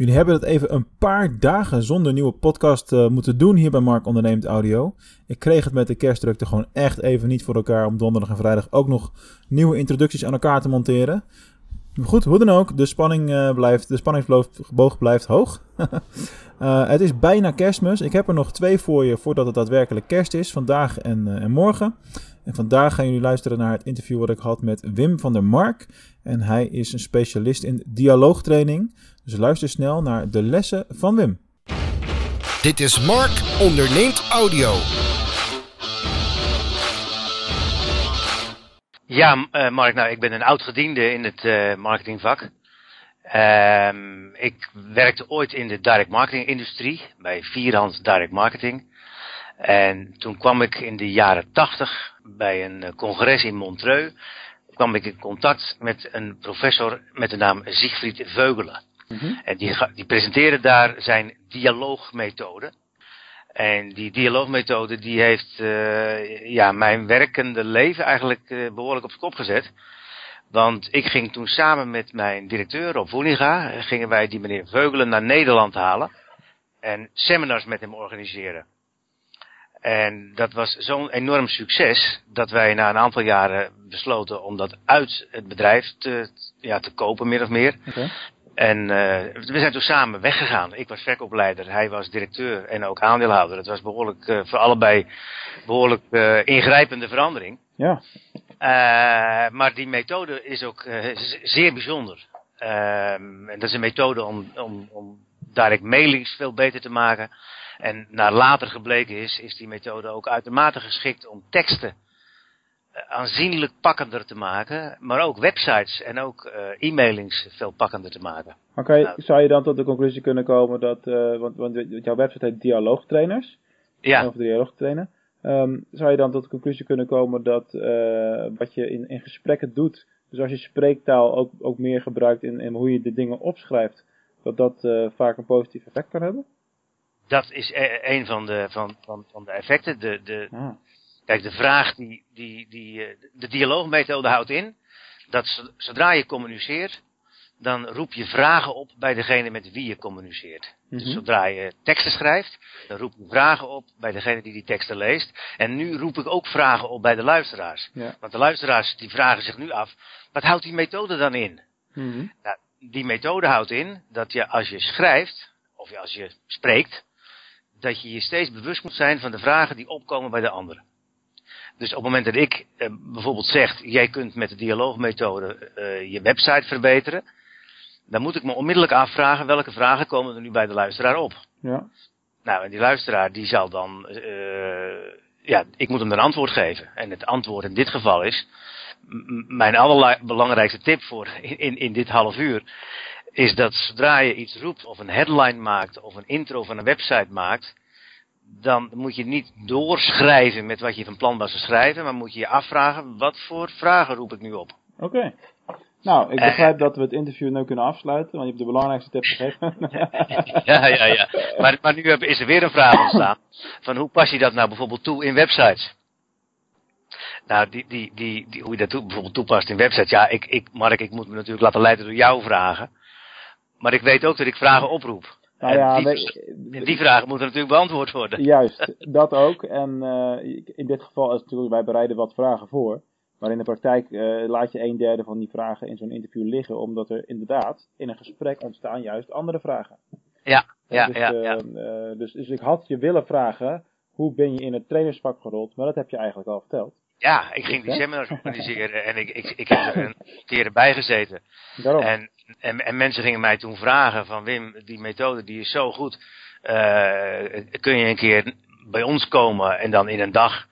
Jullie hebben het even een paar dagen zonder nieuwe podcast uh, moeten doen hier bij Mark Onderneemt Audio. Ik kreeg het met de kerstdrukte gewoon echt even niet voor elkaar om donderdag en vrijdag ook nog nieuwe introducties aan elkaar te monteren. Goed, hoe dan ook, de, spanning, uh, blijft, de spanningsboog blijft hoog. uh, het is bijna kerstmis. Ik heb er nog twee voor je voordat het daadwerkelijk kerst is, vandaag en, en morgen. En vandaag gaan jullie luisteren naar het interview wat ik had met Wim van der Mark. En hij is een specialist in dialoogtraining. Dus luister snel naar de lessen van Wim. Dit is Mark onderneemt audio. Ja, uh, Mark, nou, ik ben een oud gediende in het uh, marketingvak. Uh, ik werkte ooit in de direct marketing industrie bij Vierhand Direct Marketing. En toen kwam ik in de jaren tachtig bij een eh, congres in Montreux, kwam ik in contact met een professor met de naam Siegfried Veugelen. Mhm. En die, die presenteerde daar zijn dialoogmethode. En die dialoogmethode die heeft uh, ja, mijn werkende leven eigenlijk uh, behoorlijk op de kop gezet. Want ik ging toen samen met mijn directeur Rob Woeninga, gingen wij die meneer Veugelen naar Nederland halen. En seminars met hem organiseren. En dat was zo'n enorm succes dat wij na een aantal jaren besloten om dat uit het bedrijf te, ja, te kopen, meer of meer. Okay. En uh, we zijn toen samen weggegaan. Ik was verkoopleider, hij was directeur en ook aandeelhouder. Het was behoorlijk uh, voor allebei behoorlijk uh, ingrijpende verandering. Ja. maar die methode is ook zeer bijzonder. Ehm, en dat is een methode om, om, om direct mailings veel beter te maken. En naar later gebleken is, is die methode ook uitermate geschikt om teksten eh, aanzienlijk pakkender te maken, maar ook websites en ook uh, e-mailings veel pakkender te maken. Oké, okay, nou, zou je dan tot de conclusie kunnen komen dat, uh, want, want jouw website heet Dialoogtrainers, ja. of dialoogtrainer, um, zou je dan tot de conclusie kunnen komen dat uh, wat je in, in gesprekken doet, dus als je spreektaal ook, ook meer gebruikt in, in hoe je de dingen opschrijft, dat dat vaak een positief effect kan hebben? dat is e-, een van de, van, van, van de effecten. De, de, ah. Kijk, de vraag die, die, die eh, de dialoogmethode houdt in, dat zodra je communiceert, dan roep je vragen op bij degene met wie je communiceert. Dus mhm. zodra je teksten schrijft, dan roep je vragen op bij degene die die teksten leest. En nu roep ik ook vragen op bij de luisteraars. Want de luisteraars die vragen zich nu af, wat houdt die methode dan in? Mhm. nou, die methode houdt in dat je als je schrijft, of als je spreekt, dat je je steeds bewust moet zijn van de vragen die opkomen bij de anderen. Dus op het moment dat ik eh, bijvoorbeeld zeg, jij kunt met de dialoogmethode uh, je website verbeteren, dan moet ik me onmiddellijk afvragen welke vragen komen er nu bij de luisteraar op. Ja. Nou, en die luisteraar die zal dan, uh, ja, ik moet hem een antwoord geven. En het antwoord in dit geval is, mijn allerbelangrijkste tip voor in, in dit half uur, is dat zodra je iets roept of een headline maakt of een intro van een website maakt, dan moet je niet doorschrijven met wat je van plan was te schrijven, maar moet je je afvragen, wat voor vragen roep ik nu op? Oké. Nou, ik begrijp dat we het interview nu kunnen afsluiten, want je hebt de belangrijkste tip gegeven. ja, ja, ja. Maar, maar nu is er weer een vraag ontstaan. Van hoe pas je dat nou bijvoorbeeld toe in websites? Nou, die, die, die, die, hoe je dat toe, bijvoorbeeld toepast in websites. Ja, ik, ik, Mark, ik moet me natuurlijk laten leiden door jouw vragen. Maar ik weet ook dat ik vragen oproep. Nou ja, die, die, vragen moeten natuurlijk beantwoord worden. Juist, dat ook. En uh, in dit geval is natuurlijk, wij bereiden wat vragen voor. Maar in de praktijk uh, laat je een derde van die vragen in zo'n interview liggen, omdat er inderdaad in een gesprek ontstaan juist andere vragen. Ja, ja, dus, ja. ja. Uh, dus, dus ik had je willen vragen, hoe ben je in het trainersvak gerold? Maar dat heb je eigenlijk al verteld. Ja, ik ging die seminars organiseren en ik, ik, ik heb er een keer erbij gezeten. Daarom. En, en, en mensen gingen mij toen vragen van Wim, die methode die is zo goed. Uh, kun je een keer bij ons komen en dan in een dag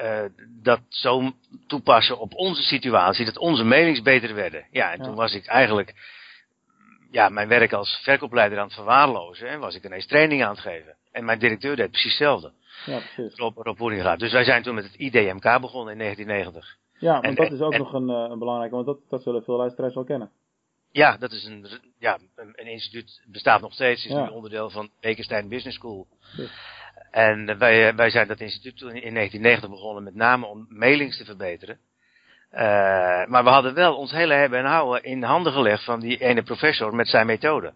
uh, dat zo toepassen op onze situatie, dat onze mailings beter werden. Ja, en toen was ik eigenlijk ja, mijn werk als verkoopleider aan het verwaarlozen en was ik ineens training aan het geven. En mijn directeur deed precies hetzelfde. Ja, precies. Rob, Rob Dus wij zijn toen met het IDMK begonnen in 1990. Ja, want dat is ook nog een, een belangrijke, want dat, dat zullen veel luisteraars wel kennen. Ja, dat is een, ja, een, instituut, bestaat nog steeds, is nu onderdeel van Bekenstein Business School. En wij, wij zijn dat instituut toen in 1990 begonnen met name om mailings te verbeteren. Uh, maar we hadden wel ons hele hebben en houden in handen gelegd van die ene professor met zijn methode.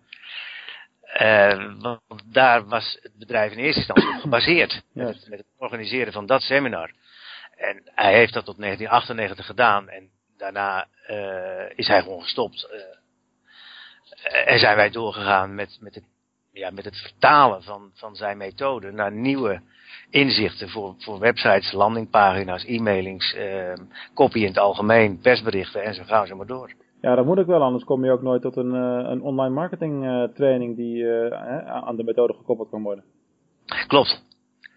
Uh, want daar was het bedrijf in eerste instantie op gebaseerd. Met het organiseren van dat seminar. En hij heeft dat tot 1998 gedaan. En daarna uh, is hij gewoon gestopt. En zijn wij doorgegaan met, met, het, ja, met het vertalen van, van zijn methode naar nieuwe inzichten voor, voor websites, landingpagina's, e-mailings, uh, copy in het algemeen, persberichten en zo gaan ze maar door. Ja, dat moet ik wel, anders kom je ook nooit tot een, uh, een online marketing uh, training die uh, aan de methode gekoppeld kan worden. Klopt.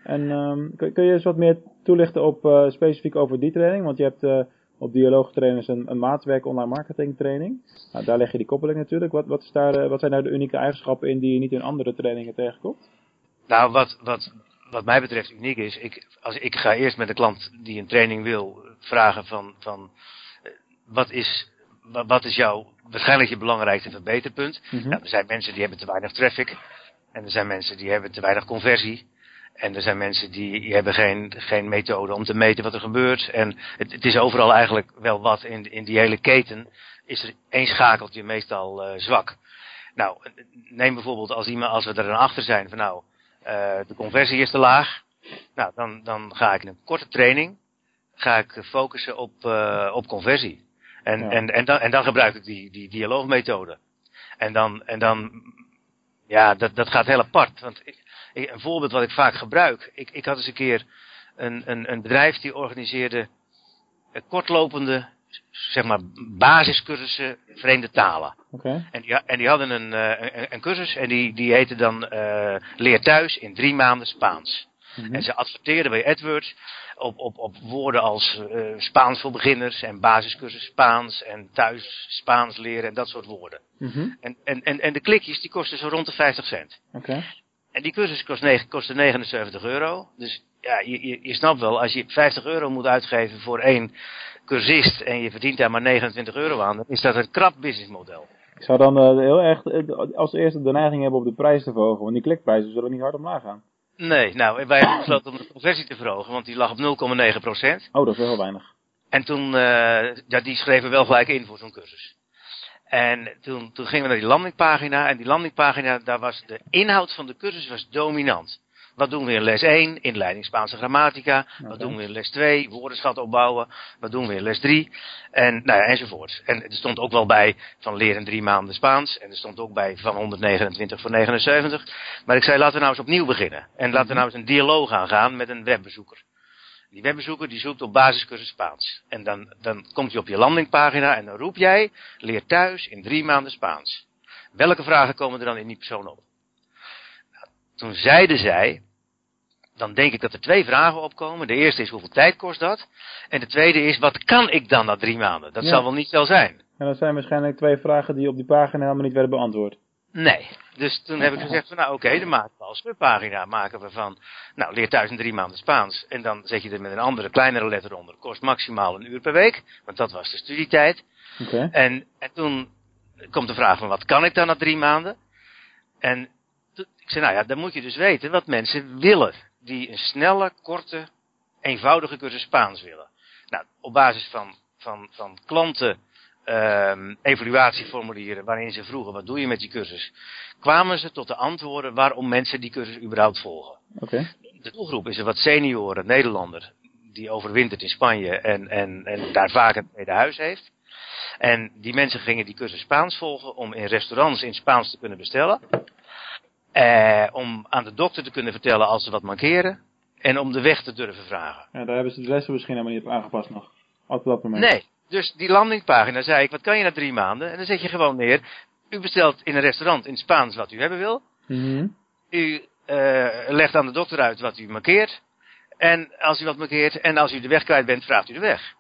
En um, kun, kun, je eens wat meer toelichten op specifiek over die training? Want je hebt op dialoogtrainers een, een maatwerk online marketing training. Nou, daar leg je die koppeling natuurlijk. Wat, wat, is daar, wat zijn daar de unieke eigenschappen in die je niet in andere trainingen tegenkomt? Nou, wat, wat, wat mij betreft uniek is, ik, als, ik ga eerst met een klant die een training wil vragen van, van wat is wat is jouw, waarschijnlijk je belangrijkste verbeterpunt? Mm -hmm. nou, er zijn mensen die hebben te weinig traffic. En er zijn mensen die hebben te weinig conversie. En er zijn mensen die hebben geen, geen methode om te meten wat er gebeurt. En het, het is overal eigenlijk wel wat in, in die hele keten. Is er één schakeltje meestal uh, zwak. Nou, neem bijvoorbeeld als, iemand, als we er dan achter zijn van nou, uh, de conversie is te laag. Nou, dan, dan ga ik in een korte training ga ik focussen op, uh, op conversie. En, ja. en, en, dan, en dan gebruik ik die, die dialoogmethode. En dan, en dan ja, dat, dat gaat heel apart. Want ik, ik, een voorbeeld wat ik vaak gebruik. Ik, ik had eens een keer een, een, een bedrijf die organiseerde kortlopende, zeg maar, basiscursussen vreemde talen. Okay. En, die, en die hadden een, een, een cursus en die, die heette dan uh, Leer thuis in drie maanden Spaans. Mm -hmm. En ze adverteerden bij AdWords op, op, op woorden als uh, Spaans voor beginners en basiscursus Spaans en thuis Spaans leren en dat soort woorden. Mm -hmm. en, en, en, en de klikjes die kosten zo rond de 50 cent. Okay. En die cursus kost negen, kostte 79 euro. Dus ja, je, je, je snapt wel, als je 50 euro moet uitgeven voor één cursist en je verdient daar maar 29 euro aan, dan is dat een krap businessmodel. Ik zou dan uh, heel erg als eerste de neiging hebben op de prijs te verhogen, want die klikprijzen zullen niet hard omlaag gaan. Nee, nou, wij hebben besloten om de conversie te verhogen, want die lag op 0,9 procent. Oh, dat is wel heel weinig. En toen, uh, ja, die schreven wel gelijk in voor zo'n cursus. En toen, toen gingen we naar die landingpagina, en die landingpagina, daar was de inhoud van de cursus was dominant. Wat doen we in les 1? Inleiding Spaanse grammatica. Okay. Wat doen we in les 2? Woordenschat opbouwen. Wat doen we in les 3? En, nou ja, enzovoort. En er stond ook wel bij van leren drie maanden Spaans. En er stond ook bij van 129 voor 79. Maar ik zei, laten we nou eens opnieuw beginnen. En laten we nou eens een dialoog aangaan met een webbezoeker. Die webbezoeker die zoekt op basiscursus Spaans. En dan, dan komt hij op je landingpagina en dan roep jij, leer thuis in drie maanden Spaans. Welke vragen komen er dan in die persoon op? Toen zeiden zij, dan denk ik dat er twee vragen opkomen. De eerste is hoeveel tijd kost dat? En de tweede is, wat kan ik dan na drie maanden? Dat Ja. zal wel niet zo zijn. En dat zijn waarschijnlijk twee vragen die op die pagina helemaal niet werden beantwoord. Nee. Dus toen heb ik gezegd van, nou oké, dan maken we als subpagina maken we van, nou leer thuis in drie maanden Spaans. En dan zet je er met een andere, kleinere letter onder. Kost maximaal een uur per week, want dat was de studietijd. Oké. En, en toen komt de vraag van, wat kan ik dan na drie maanden? En ik zei, nou ja, dan moet je dus weten wat mensen willen. Die een snelle, korte, eenvoudige cursus Spaans willen. Nou, op basis van, van, van klanten, ehm evaluatieformulieren waarin ze vroegen, wat doe je met die cursus? Kwamen ze tot de antwoorden waarom mensen die cursus überhaupt volgen. Oké. De doelgroep is een wat senioren Nederlander die overwintert in Spanje en, en, en daar vaak een tweede huis heeft. En die mensen gingen die cursus Spaans volgen om in restaurants in Spaans te kunnen bestellen. Eh, om aan de dokter te kunnen vertellen als ze wat mankeren. En om de weg te durven vragen. Ja, daar hebben ze de lessen misschien helemaal niet op aangepast nog. Op dat moment. Nee, dus die landingpagina zei ik, wat kan je na drie maanden? En dan zet je gewoon neer, u bestelt in een restaurant in Spaans wat u hebben wil. Mhm. U eh, legt aan de dokter uit wat u markeert. En als u wat markeert en als u de weg kwijt bent, vraagt u de weg.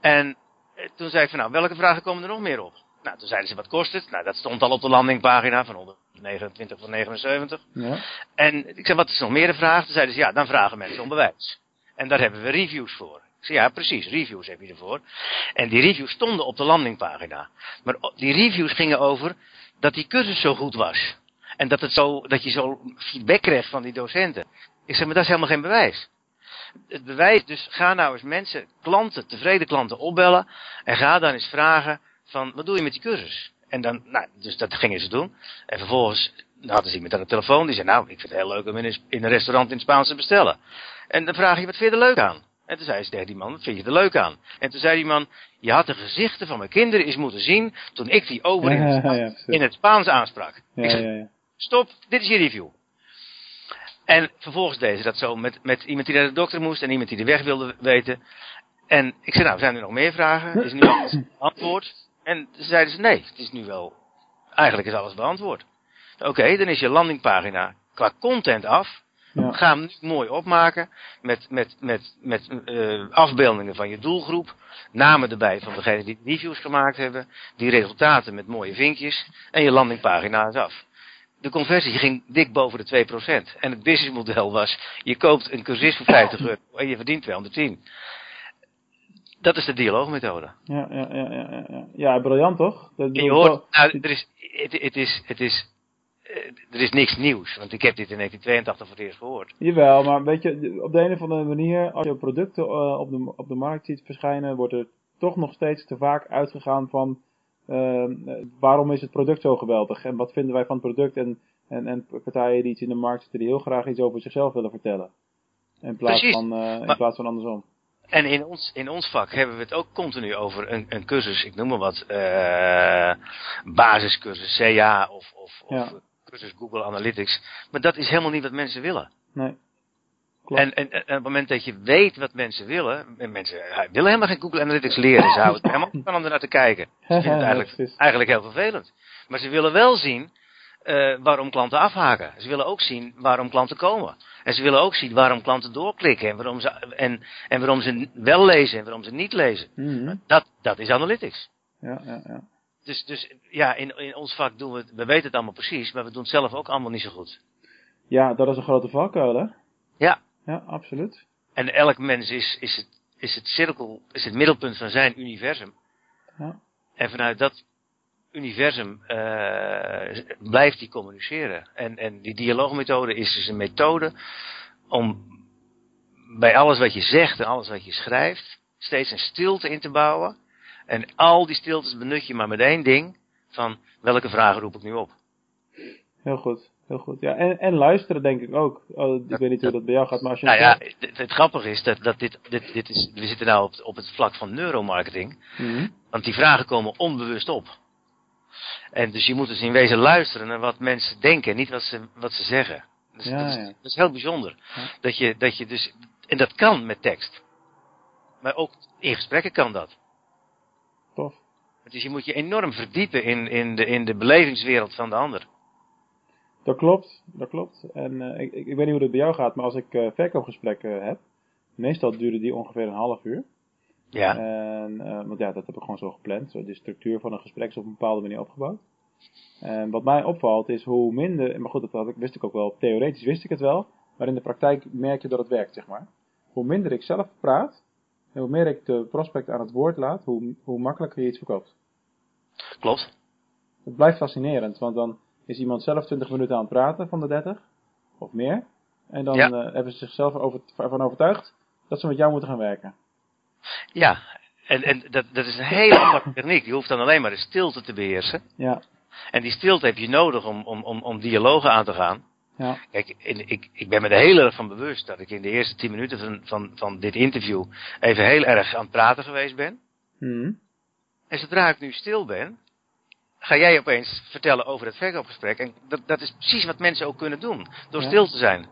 En eh, toen zei ik van nou, welke vragen komen er nog meer op? Nou, toen zeiden ze wat kost het? Nou, dat stond al op de landingpagina van 129 van 79. Ja. En ik zei, wat is nog meer de vraag? Toen zeiden ze, ja, dan vragen mensen om bewijs. En daar hebben we reviews voor. Ik zei, ja, precies, reviews heb je ervoor. En die reviews stonden op de landingpagina. Maar die reviews gingen over dat die cursus zo goed was. En dat, het zo, dat je zo feedback kreeg van die docenten. Ik zeg, maar dat is helemaal geen bewijs. Het bewijs, dus ga nou eens mensen, klanten, tevreden klanten opbellen. En ga dan eens vragen van, wat doe je met die cursus? En dan, nou, dus dat gingen ze doen. En vervolgens hadden ze iemand aan de telefoon die zei, nou, ik vind het heel leuk om in een, in een restaurant in het Spaans te bestellen. En dan vraag je, wat vind je er leuk aan? En toen zei ze tegen die man, wat vind je er leuk aan? En toen zei die man, je had de gezichten van mijn kinderen eens moeten zien toen ik die over in, het, Ja, ja, precies. in het Spaans aansprak. Ik zei, stop, dit is je review. En vervolgens deden ze dat zo met, met iemand die naar de dokter moest en iemand die de weg wilde weten. En ik zei, nou, zijn er nog meer vragen? Is nu alles beantwoord? En zeiden ze, nee, het is nu wel, eigenlijk is alles beantwoord. Oké, dan is je landingpagina qua content af. Ja. Ga hem nu mooi opmaken met, met, met, met eh, afbeeldingen van je doelgroep. Namen erbij van degenen die reviews gemaakt hebben. Die resultaten met mooie vinkjes. En je landingpagina is af. De conversie ging dik boven de 2%. En het businessmodel was, je koopt een cursus voor 50 euro en je verdient 210. Dat is de dialoogmethode. Ja, ja, ja, ja, ja, ja. Ja, briljant toch? Dat, je hoort, nou, er is, het, het is, het is, eh, er is niks nieuws. Want ik heb dit in 1982 voor het eerst gehoord. Jawel, maar weet je, op de een of andere manier, als je producten eh, op, de, op de markt ziet verschijnen, wordt er toch nog steeds te vaak uitgegaan van eh, waarom is het product zo geweldig en wat vinden wij van het product en, en, en partijen die iets in de markt zitten die heel graag iets over zichzelf willen vertellen. In plaats, Precies. van, eh, in Maar- plaats van andersom. En in ons, in ons vak hebben we het ook continu over een, een cursus, ik noem maar wat, eh basiscursus CA of, of, of cursus Google Analytics. Maar dat is helemaal niet wat mensen willen. Nee. Klopt. En, en, en op het moment dat je weet wat mensen willen, en mensen eh, willen helemaal geen Google Analytics leren, ze houden er helemaal niet van om er naar te kijken. Ze vinden het eigenlijk, eigenlijk heel vervelend. Maar ze willen wel zien eh, waarom klanten afhaken. Ze willen ook zien waarom klanten komen. En ze willen ook zien waarom klanten doorklikken en waarom ze, en, en waarom ze wel lezen en waarom ze niet lezen. Mhm. Dat, dat is analytics. Ja, ja, ja. Dus, dus ja, in, in ons vak doen we het, we weten het allemaal precies, maar we doen het zelf ook allemaal niet zo goed. ja, dat is een grote valkuil, hè? Ja. Ja, absoluut. En elk mens is, is, het, is het cirkel, is het middelpunt van zijn universum. Ja. En vanuit dat universum eh, blijft hij communiceren. En, en die dialoogmethode is dus een methode om bij alles wat je zegt en alles wat je schrijft, steeds een stilte in te bouwen. En al die stiltes benut je maar met één ding, van welke vragen roep ik nu op. Heel goed, heel goed. Ja, en, en luisteren denk ik ook. Oh, ik Dat- weet niet hoe dat bij jou gaat, maar als je... Nou ja, het, het grappige is dat, dat dit, dit, dit is, we zitten nou op, het- op het vlak van neuromarketing. Mhm. Want die vragen komen onbewust op. En dus je moet dus in wezen luisteren naar wat mensen denken, niet wat ze, wat ze zeggen. Dus Ja, dat, is, ja. dat is heel bijzonder. Ja. Dat, je, dat je dus, en dat kan met tekst. Maar ook in gesprekken kan dat. Tof. Dus je moet je enorm verdiepen in, in, de, in de belevingswereld van de ander. Dat klopt, dat klopt. En eh, ik, ik, weet niet hoe dat bij jou gaat, maar als ik eh, verkoopgesprekken heb, meestal duren die ongeveer een half uur. Ja. En, eh, want ja, dat heb ik gewoon zo gepland. Zo, de structuur van een gesprek is op een bepaalde manier opgebouwd. En wat mij opvalt is hoe minder, maar goed, dat had ik, wist ik ook wel, theoretisch wist ik het wel, maar in de praktijk merk je dat het werkt, zeg maar. Hoe minder ik zelf praat, en hoe meer ik de prospect aan het woord laat, hoe, hoe makkelijker je iets verkoopt. Klopt. Het blijft fascinerend, want dan is iemand zelf 20 minuten aan het praten van de 30, of meer. En dan Ja. eh, hebben ze zichzelf over, ervan overtuigd dat ze met jou moeten gaan werken. Ja. En, en dat, dat is een hele aparte techniek. Je hoeft dan alleen maar de stilte te beheersen. Ja, En die stilte heb je nodig om, om, om, om dialogen aan te gaan. ja, Kijk, in- ik, ik ben me er heel erg van bewust dat ik in de eerste tien minuten van, van, van dit interview even heel erg aan het praten geweest ben. Mhm. En zodra ik nu stil ben, ga jij opeens vertellen over het verkoopgesprek. En dat, dat is precies wat mensen ook kunnen doen, door Ja. stil te zijn.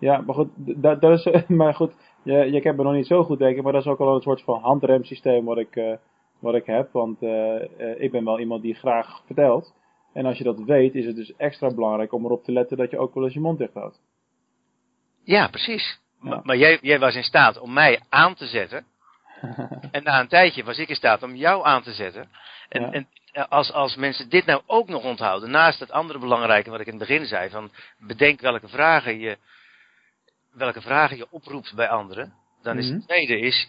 ja, maar goed, dat, dat is, maar goed, je, je kent me nog niet zo goed denken, maar dat is ook al een soort van handremsysteem wat ik, eh, wat ik heb, want eh, eh, ik ben wel iemand die graag vertelt. En als je dat weet, is het dus extra belangrijk om erop te letten dat je ook wel eens je mond dicht houdt. Ja, precies. Ja. Maar, maar jij, jij was in staat om mij aan te zetten. en na een tijdje was ik in staat om jou aan te zetten. En, Ja. en als, als mensen dit nou ook nog onthouden, naast het andere belangrijke wat ik in het begin zei, van bedenk welke vragen je, welke vragen je oproept bij anderen, dan is Mhm. het tweede is,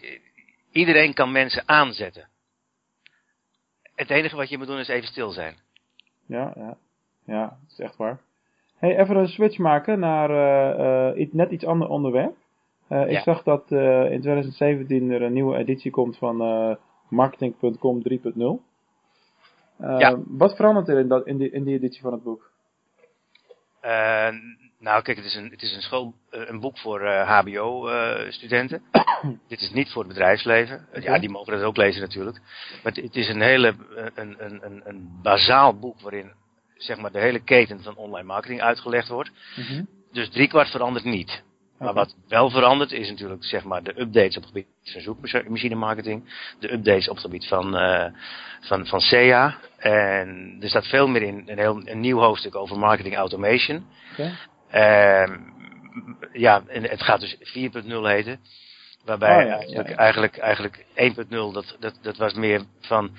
iedereen kan mensen aanzetten. Het enige wat je moet doen is even stil zijn. Ja, ja. Ja, dat is echt waar. Hey, even een switch maken naar eh, eh, net iets ander onderwerp. Eh, ik Ja. zag dat in 2017 er een nieuwe editie komt van Marketing.com 3.0. Eh, Ja. Wat verandert er in, dat, in, die, in die editie van het boek? Nou, kijk, het is een, het is een, school, een boek voor HBO-studenten. Dit is niet voor het bedrijfsleven. Ja, die mogen dat ook lezen natuurlijk. Maar het is een hele, een, een, een, een bazaal boek waarin zeg maar de hele keten van online marketing uitgelegd wordt. Mhm. Dus driekwart verandert niet. Maar wat wel verandert is natuurlijk zeg maar de updates op het gebied van zoekmachine marketing. De updates op het gebied van, uh, van, van SEA. En er staat veel meer in een, heel, een nieuw hoofdstuk over marketing automation. Okay. Uh, ja, en het gaat dus 4.0 heten. Waarbij Oh ja, eigenlijk, ja, ja. eigenlijk, eigenlijk 1.0 dat, dat, dat was meer van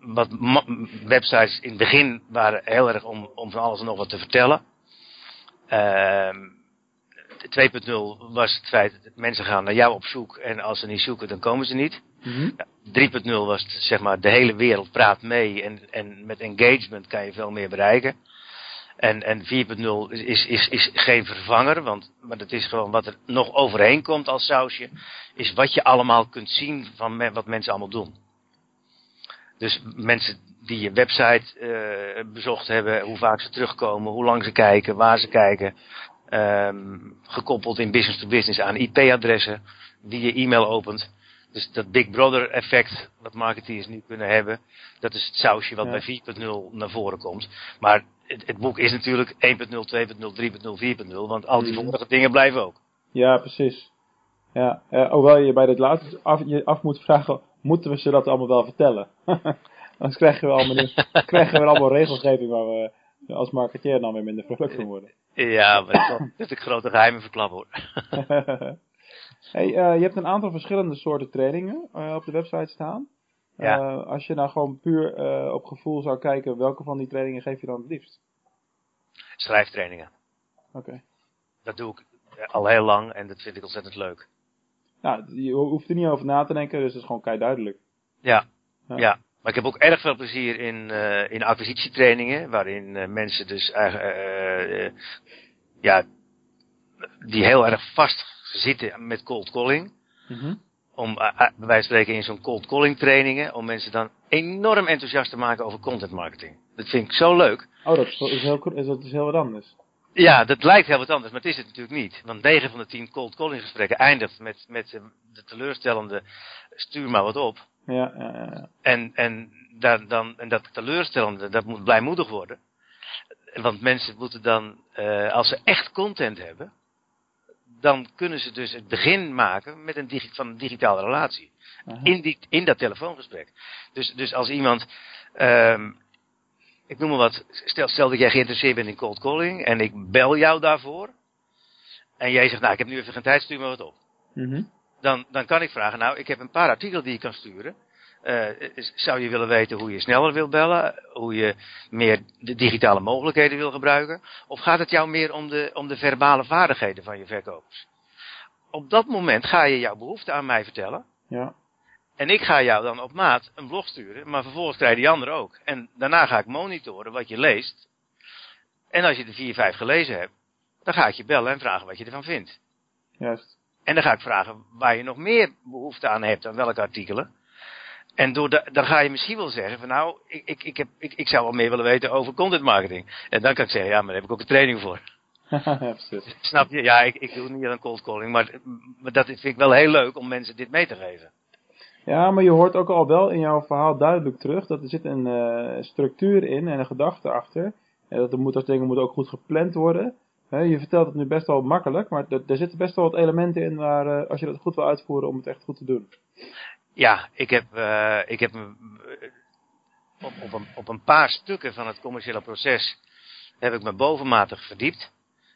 wat websites in het begin waren heel erg om, om van alles en nog wat te vertellen. Ehm 2.0 was het feit dat mensen gaan naar jou op zoek en als ze niet zoeken dan komen ze niet. Mhm. 3.0 was het, zeg maar de hele wereld praat mee en, en met engagement kan je veel meer bereiken. En, en 4.0 is, is, is, geen vervanger, want maar dat is gewoon wat er nog overheen komt als sausje, is wat je allemaal kunt zien van me- wat mensen allemaal doen. Dus mensen die je website eh, bezocht hebben, hoe vaak ze terugkomen, hoe lang ze kijken, waar ze kijken. ehm, gekoppeld in business to business aan IP-adressen, wie je e-mail opent. Dus dat Big Brother effect, wat marketeers nu kunnen hebben, dat is het sausje wat Ja. bij 4.0 naar voren komt. Maar het, het boek is natuurlijk 1.0, 2.0, 3.0, 4.0 want al die Mhm. vorige dingen blijven ook. Ja, precies. Ja, eh, hoewel je bij dit laatste af, je af moet vragen, moeten we ze dat allemaal wel vertellen? Anders krijgen we allemaal, krijgen we allemaal regelgeving waar we als marketeer dan weer minder vrolijk van worden. Ja, maar dat is ik grote geheimen verklap hoor. hey, eh, je hebt een aantal verschillende soorten trainingen eh, op de website staan. Ja. Eh, als je nou gewoon puur eh, op gevoel zou kijken, welke van die trainingen geef je dan het liefst? Schrijftrainingen. Oké. Dat doe ik eh, al heel lang en dat vind ik ontzettend leuk. Nou, je ho- hoeft er niet over na te denken, dus het is gewoon kei duidelijk. Ja, Ja. ja. Maar ik heb ook erg veel plezier in, in acquisitietrainingen, waarin mensen dus eigenlijk, ja, die heel erg vast zitten met cold calling. Mhm. Om, eh, eh, bij wijze van spreken in zo'n cold calling trainingen, om mensen dan enorm enthousiast te maken over content marketing. Dat vind ik zo leuk. Oh, dat is, heel, is, dat is heel wat anders. Ja, dat lijkt heel wat anders, maar het is het natuurlijk niet. Want 9 van de 10 cold calling gesprekken eindigt met, met eh, de teleurstellende stuur maar wat op. Ja, ja, ja. En, en, daar, dan, en dat teleurstellende, dat moet blijmoedig worden. Want mensen moeten dan, als ze echt content hebben, dan kunnen ze dus het begin maken met een digi van een digitale relatie. In, die, in dat telefoongesprek. Dus, dus als iemand, ehm ik noem maar wat, stel, stel dat jij geïnteresseerd bent in cold calling en ik bel jou daarvoor. En jij zegt, nou ik heb nu even geen tijd, stuur me wat op Mhm. dan, dan kan ik vragen, nou, ik heb een paar artikelen die je kan sturen. Eh, zou je willen weten hoe je sneller wil bellen? Hoe je meer de digitale mogelijkheden wil gebruiken? Of gaat het jou meer om de, om de verbale vaardigheden van je verkopers? Op dat moment ga je jouw behoefte aan mij vertellen. Ja. En ik ga jou dan op maat een blog sturen, maar vervolgens krijg je die ander ook. En daarna ga ik monitoren wat je leest. En als je de vier, vijf gelezen hebt, dan ga ik je bellen en vragen wat je ervan vindt. Juist. En dan ga ik vragen waar je nog meer behoefte aan hebt, aan welke artikelen. En door de, dan ga je misschien wel zeggen van nou, ik, ik, ik, heb, ik, ik zou wel meer willen weten over content marketing. En dan kan ik zeggen, ja, maar daar heb ik ook een training voor. ja. Snap je? Ja, ik, ik doe niet aan cold calling, maar, maar dat vind ik wel heel leuk om mensen dit mee te geven. Ja, maar je hoort ook al wel in jouw verhaal duidelijk terug dat er zit een eh, structuur in en een gedachte achter. En dat, er moet, dat dingen moeten ook goed gepland worden. Je vertelt het nu best wel makkelijk, maar er, er zitten best wel wat elementen in waar, eh, als je dat goed wil uitvoeren, om het echt goed te doen. Ja, ik heb, eh, ik heb eh, op, op, een, op een paar stukken van het commerciële proces heb ik me bovenmatig verdiept.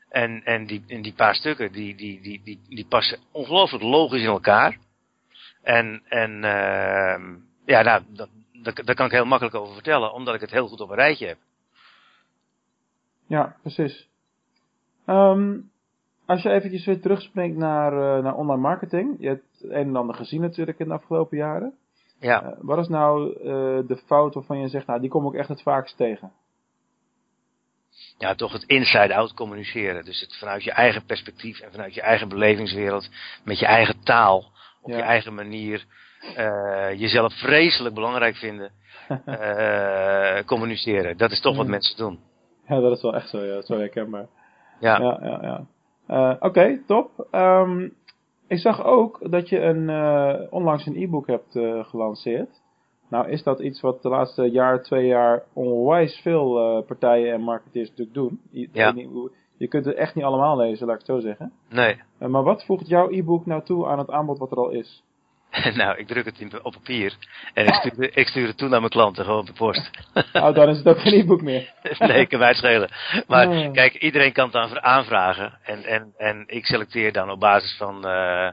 En, en, die, en die paar stukken, die, die, die, die, die passen ongelooflijk logisch in elkaar. En, en ehm ja, nou, dat, dat, kan ik heel makkelijk over vertellen, omdat ik het heel goed op een rijtje heb. Ja, precies. Ehm, als je eventjes weer terugspringt naar, eh, naar online marketing. Je het een en ander gezien natuurlijk in de afgelopen jaren. Ja, Eh, wat is nou eh, de fout waarvan je zegt, nou die kom ik echt het vaakst tegen? ja, toch het inside-out communiceren. Dus het vanuit je eigen perspectief en vanuit je eigen belevingswereld, met je eigen taal, op Ja. je eigen manier, eh, jezelf vreselijk belangrijk vinden, communiceren. Dat is toch wat mensen doen. Ja, dat is wel echt zo, ja. zo herkenbaar. Ja. Ja, ja, ja. Oké, top. Ehm, ik zag ook dat je een, eh, onlangs een e-book hebt eh, gelanceerd. Nou is dat iets wat de laatste jaar, twee jaar onwijs veel eh, partijen en marketeers natuurlijk doen. Je, Ja. je kunt het echt niet allemaal lezen, laat ik het zo zeggen. Nee. Maar wat voegt jouw e-book nou toe aan het aanbod wat er al is? nou, ik druk het in, op papier. En ik stuur, ik stuur het toe naar mijn klanten, gewoon per post. Oh, dan is het ook geen e-book meer. nee, kan mij schelen. Maar kijk, iedereen kan het dan aanvragen. En, en, en ik selecteer dan op basis van, eh,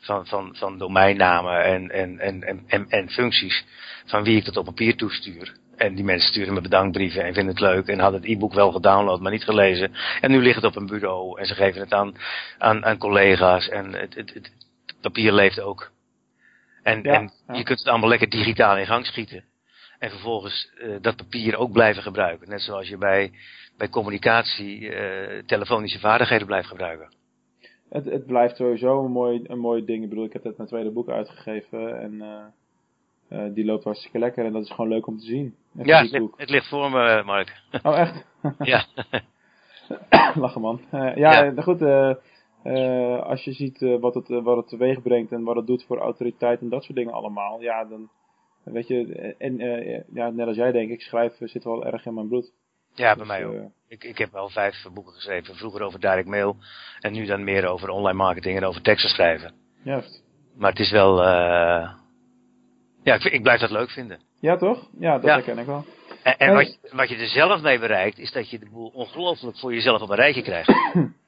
van, van, van domeinnamen en, en, en, en, en, en functies van wie ik dat op papier toestuur. En die mensen sturen me bedankbrieven en vinden het leuk en hadden het e-book wel gedownload, maar niet gelezen. En nu ligt het op een bureau en ze geven het aan, aan, aan collega's en het, het, het papier leeft ook. En, Ja, en ja. je kunt het allemaal lekker digitaal in gang schieten. En vervolgens eh, dat papier ook blijven gebruiken. Net zoals je bij, bij communicatie eh, telefonische vaardigheden blijft gebruiken. Het, het blijft sowieso een mooi, een mooi ding. Ik bedoel, ik heb net mijn tweede boek uitgegeven en eh, die loopt hartstikke lekker en dat is gewoon leuk om te zien. Ja, het ligt, boek. het ligt voor me, Mark. Oh, echt? ja. Lachen man. Ja, Ja. nou goed. Eh, eh, als je ziet eh, wat, het, eh, wat het teweeg brengt en wat het doet voor autoriteit en dat soort dingen allemaal. Ja, dan weet je. En eh, ja, net als jij denk ik, schrijven zit wel erg in mijn bloed. ja, bij Dus, mij ook. Ik, ik heb wel vijf boeken geschreven. Vroeger over direct mail. En nu dan meer over online marketing en over teksten schrijven. juist. Maar het is wel... eh ja, ik, ik blijf dat leuk vinden. Ja, toch? Ja, dat Ja. herken ik wel. En, en wat, je- wat je er zelf mee bereikt, is dat je de boel ongelooflijk voor jezelf op een rijtje krijgt.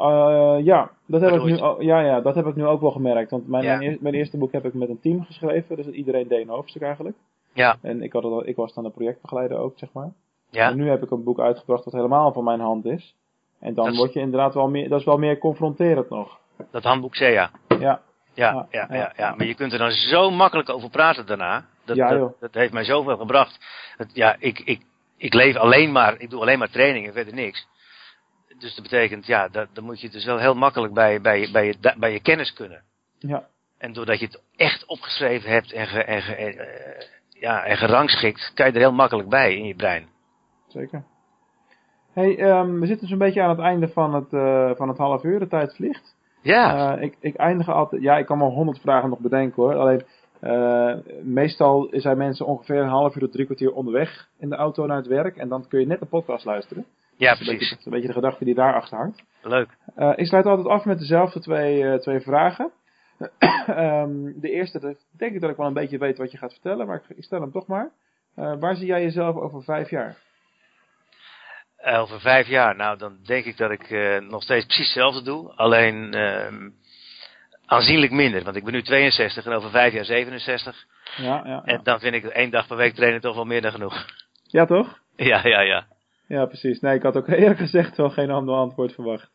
Eh, ja, dat heb ik nu, ja, ja, dat heb ik nu ook wel gemerkt. Want mijn, Ja. mijn, eer- mijn eerste boek heb ik met een team geschreven. Dus iedereen deed een hoofdstuk eigenlijk. Ja, En ik, had al, ik was dan de projectbegeleider ook, zeg maar. ja. En nu heb ik een boek uitgebracht dat helemaal van mijn hand is. En dan Dat is- word je inderdaad wel meer, dat is wel meer confronterend nog. Dat handboek SEA. Ja, Ja, Ja, ja, ja. ja, maar je kunt er dan zo makkelijk over praten daarna. Dat, Ja, dat, dat heeft mij zoveel gebracht. Het, ja, ik, ik, ik leef alleen maar, ik doe alleen maar trainingen, verder niks. Dus dat betekent, ja, dat, dan moet je dus wel heel makkelijk bij, bij, bij, je, bij je kennis kunnen. ja, En doordat je het echt opgeschreven hebt en, ge, en, ge, eh, ja, en gerangschikt, kan je er heel makkelijk bij in je brein. zeker. Hey, ehm, we zitten zo'n beetje aan het einde van het, eh, van het half uur. De tijd vliegt. Ja, Eh, ik, ik eindig altijd, ja, ik kan wel honderd vragen nog bedenken hoor. Alleen, meestal zijn mensen ongeveer een half uur tot drie kwartier onderweg in de auto naar het werk. En dan kun je net een podcast luisteren. Ja is een beetje, precies. een beetje de gedachte die daarachter hangt. Leuk. Eh, ik sluit altijd af met dezelfde twee, eh, twee vragen. Ehm, de eerste, dat denk ik dat ik wel een beetje weet wat je gaat vertellen, maar ik, ik stel hem toch maar. Eh, waar zie jij jezelf over vijf jaar? Over vijf jaar, nou dan denk ik dat ik nog steeds precies hetzelfde doe. Alleen ehm, aanzienlijk minder. Want ik ben nu 62 en over vijf jaar 67. Ja, ja, ja. En dan vind ik één dag per week trainen toch wel meer dan genoeg. ja toch? ja, ja, ja. Ja, precies. Nee, ik had ook eerlijk gezegd wel geen ander antwoord verwacht.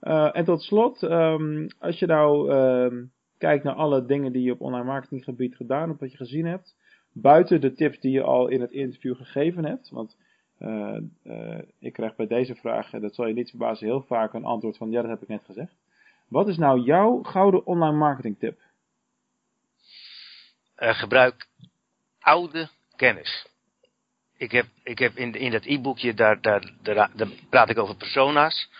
Eh, en tot slot, ehm, als je nou ehm, kijkt naar alle dingen die je op online marketinggebied gedaan hebt, wat je gezien hebt, buiten de tips die je al in het interview gegeven hebt, want eh, eh, ik krijg bij deze vraag, en dat zal je niet verbazen, heel vaak een antwoord van ja, dat heb ik net gezegd. Wat is nou jouw gouden online marketing tip? Gebruik oude kennis. Ik heb, ik heb in, in dat e-boekje, daar, daar, daar, daar praat ik over persona's.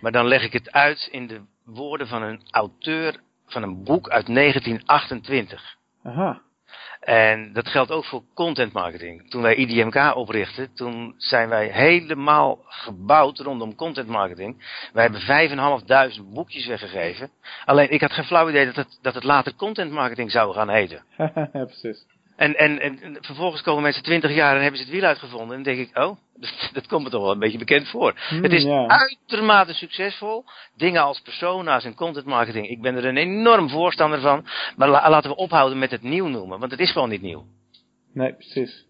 Maar dan leg ik het uit in de woorden van een auteur van een boek uit 1928. Aha, En dat geldt ook voor content marketing. Toen wij IDMK oprichtten, toen zijn wij helemaal gebouwd rondom content marketing. Wij hebben 5.500 boekjes weggegeven. Alleen ik had geen flauw idee dat het, dat het later content marketing zou gaan heten. precies. En, en, en en vervolgens komen mensen 20 jaar en hebben ze het wiel uitgevonden. En dan denk ik, oh, dat, dat komt me toch wel een beetje bekend voor. Hmm, het is uitermate succesvol. Dingen als persona's en content marketing. Ik ben er een enorm voorstander van. Maar la- laten we ophouden met het nieuw noemen. Want het is gewoon niet nieuw. Nee, precies.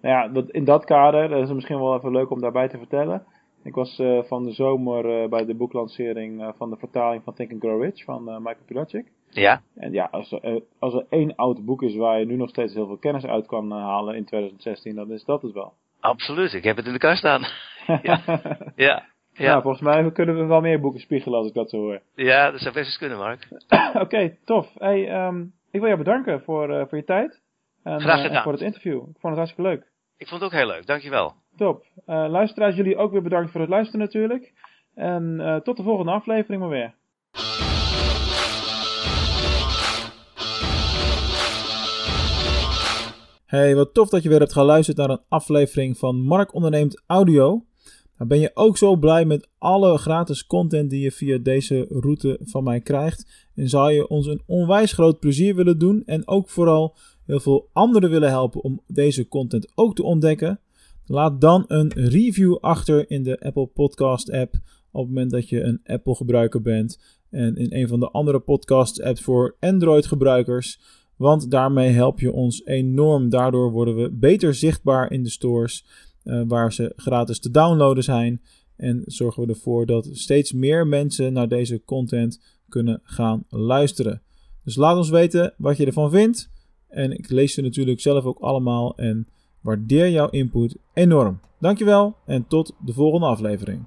Nou ja, dat, in dat kader, dat is misschien wel even leuk om daarbij te vertellen. Ik was eh, van de zomer eh, bij de boeklancering eh, van de vertaling van Think and Grow Rich van eh, Michael Pilacic. Ja, En ja, als er, eh, als er één oud boek is waar je nu nog steeds heel veel kennis uit kan eh, halen in 2016, dan is dat het wel. absoluut. Ik heb het in de kast staan. Ja. Ja. Ja, Ja, volgens mij kunnen we wel meer boeken spiegelen als ik dat zo hoor. ja, dat zou best eens kunnen, Mark. Oké, tof. Hey, ehm, ik wil jou bedanken voor, eh, voor je tijd. En, Graag en gedaan. voor het interview. Ik vond het hartstikke leuk. Ik vond het ook heel leuk. Dankjewel. Top. Uh, luisteraars, jullie ook weer bedankt voor het luisteren natuurlijk. En tot de volgende aflevering maar weer. Hey, wat tof dat je weer hebt geluisterd naar een aflevering van Mark Onderneemt Audio. Nou, ben je ook zo blij met alle gratis content die je via deze route van mij krijgt? En zou je ons een onwijs groot plezier willen doen en ook vooral heel veel anderen willen helpen om deze content ook te ontdekken? Laat dan een review achter in de Apple Podcast app op het moment dat je een Apple gebruiker bent en in een van de andere podcast apps voor Android gebruikers. Want daarmee help je ons enorm. Daardoor worden we beter zichtbaar in de stores uh, waar ze gratis te downloaden zijn. En zorgen we ervoor dat steeds meer mensen naar deze content kunnen gaan luisteren. Dus laat ons weten wat je ervan vindt. En ik lees ze natuurlijk zelf ook allemaal en waardeer jouw input enorm. Dankjewel en tot de volgende aflevering.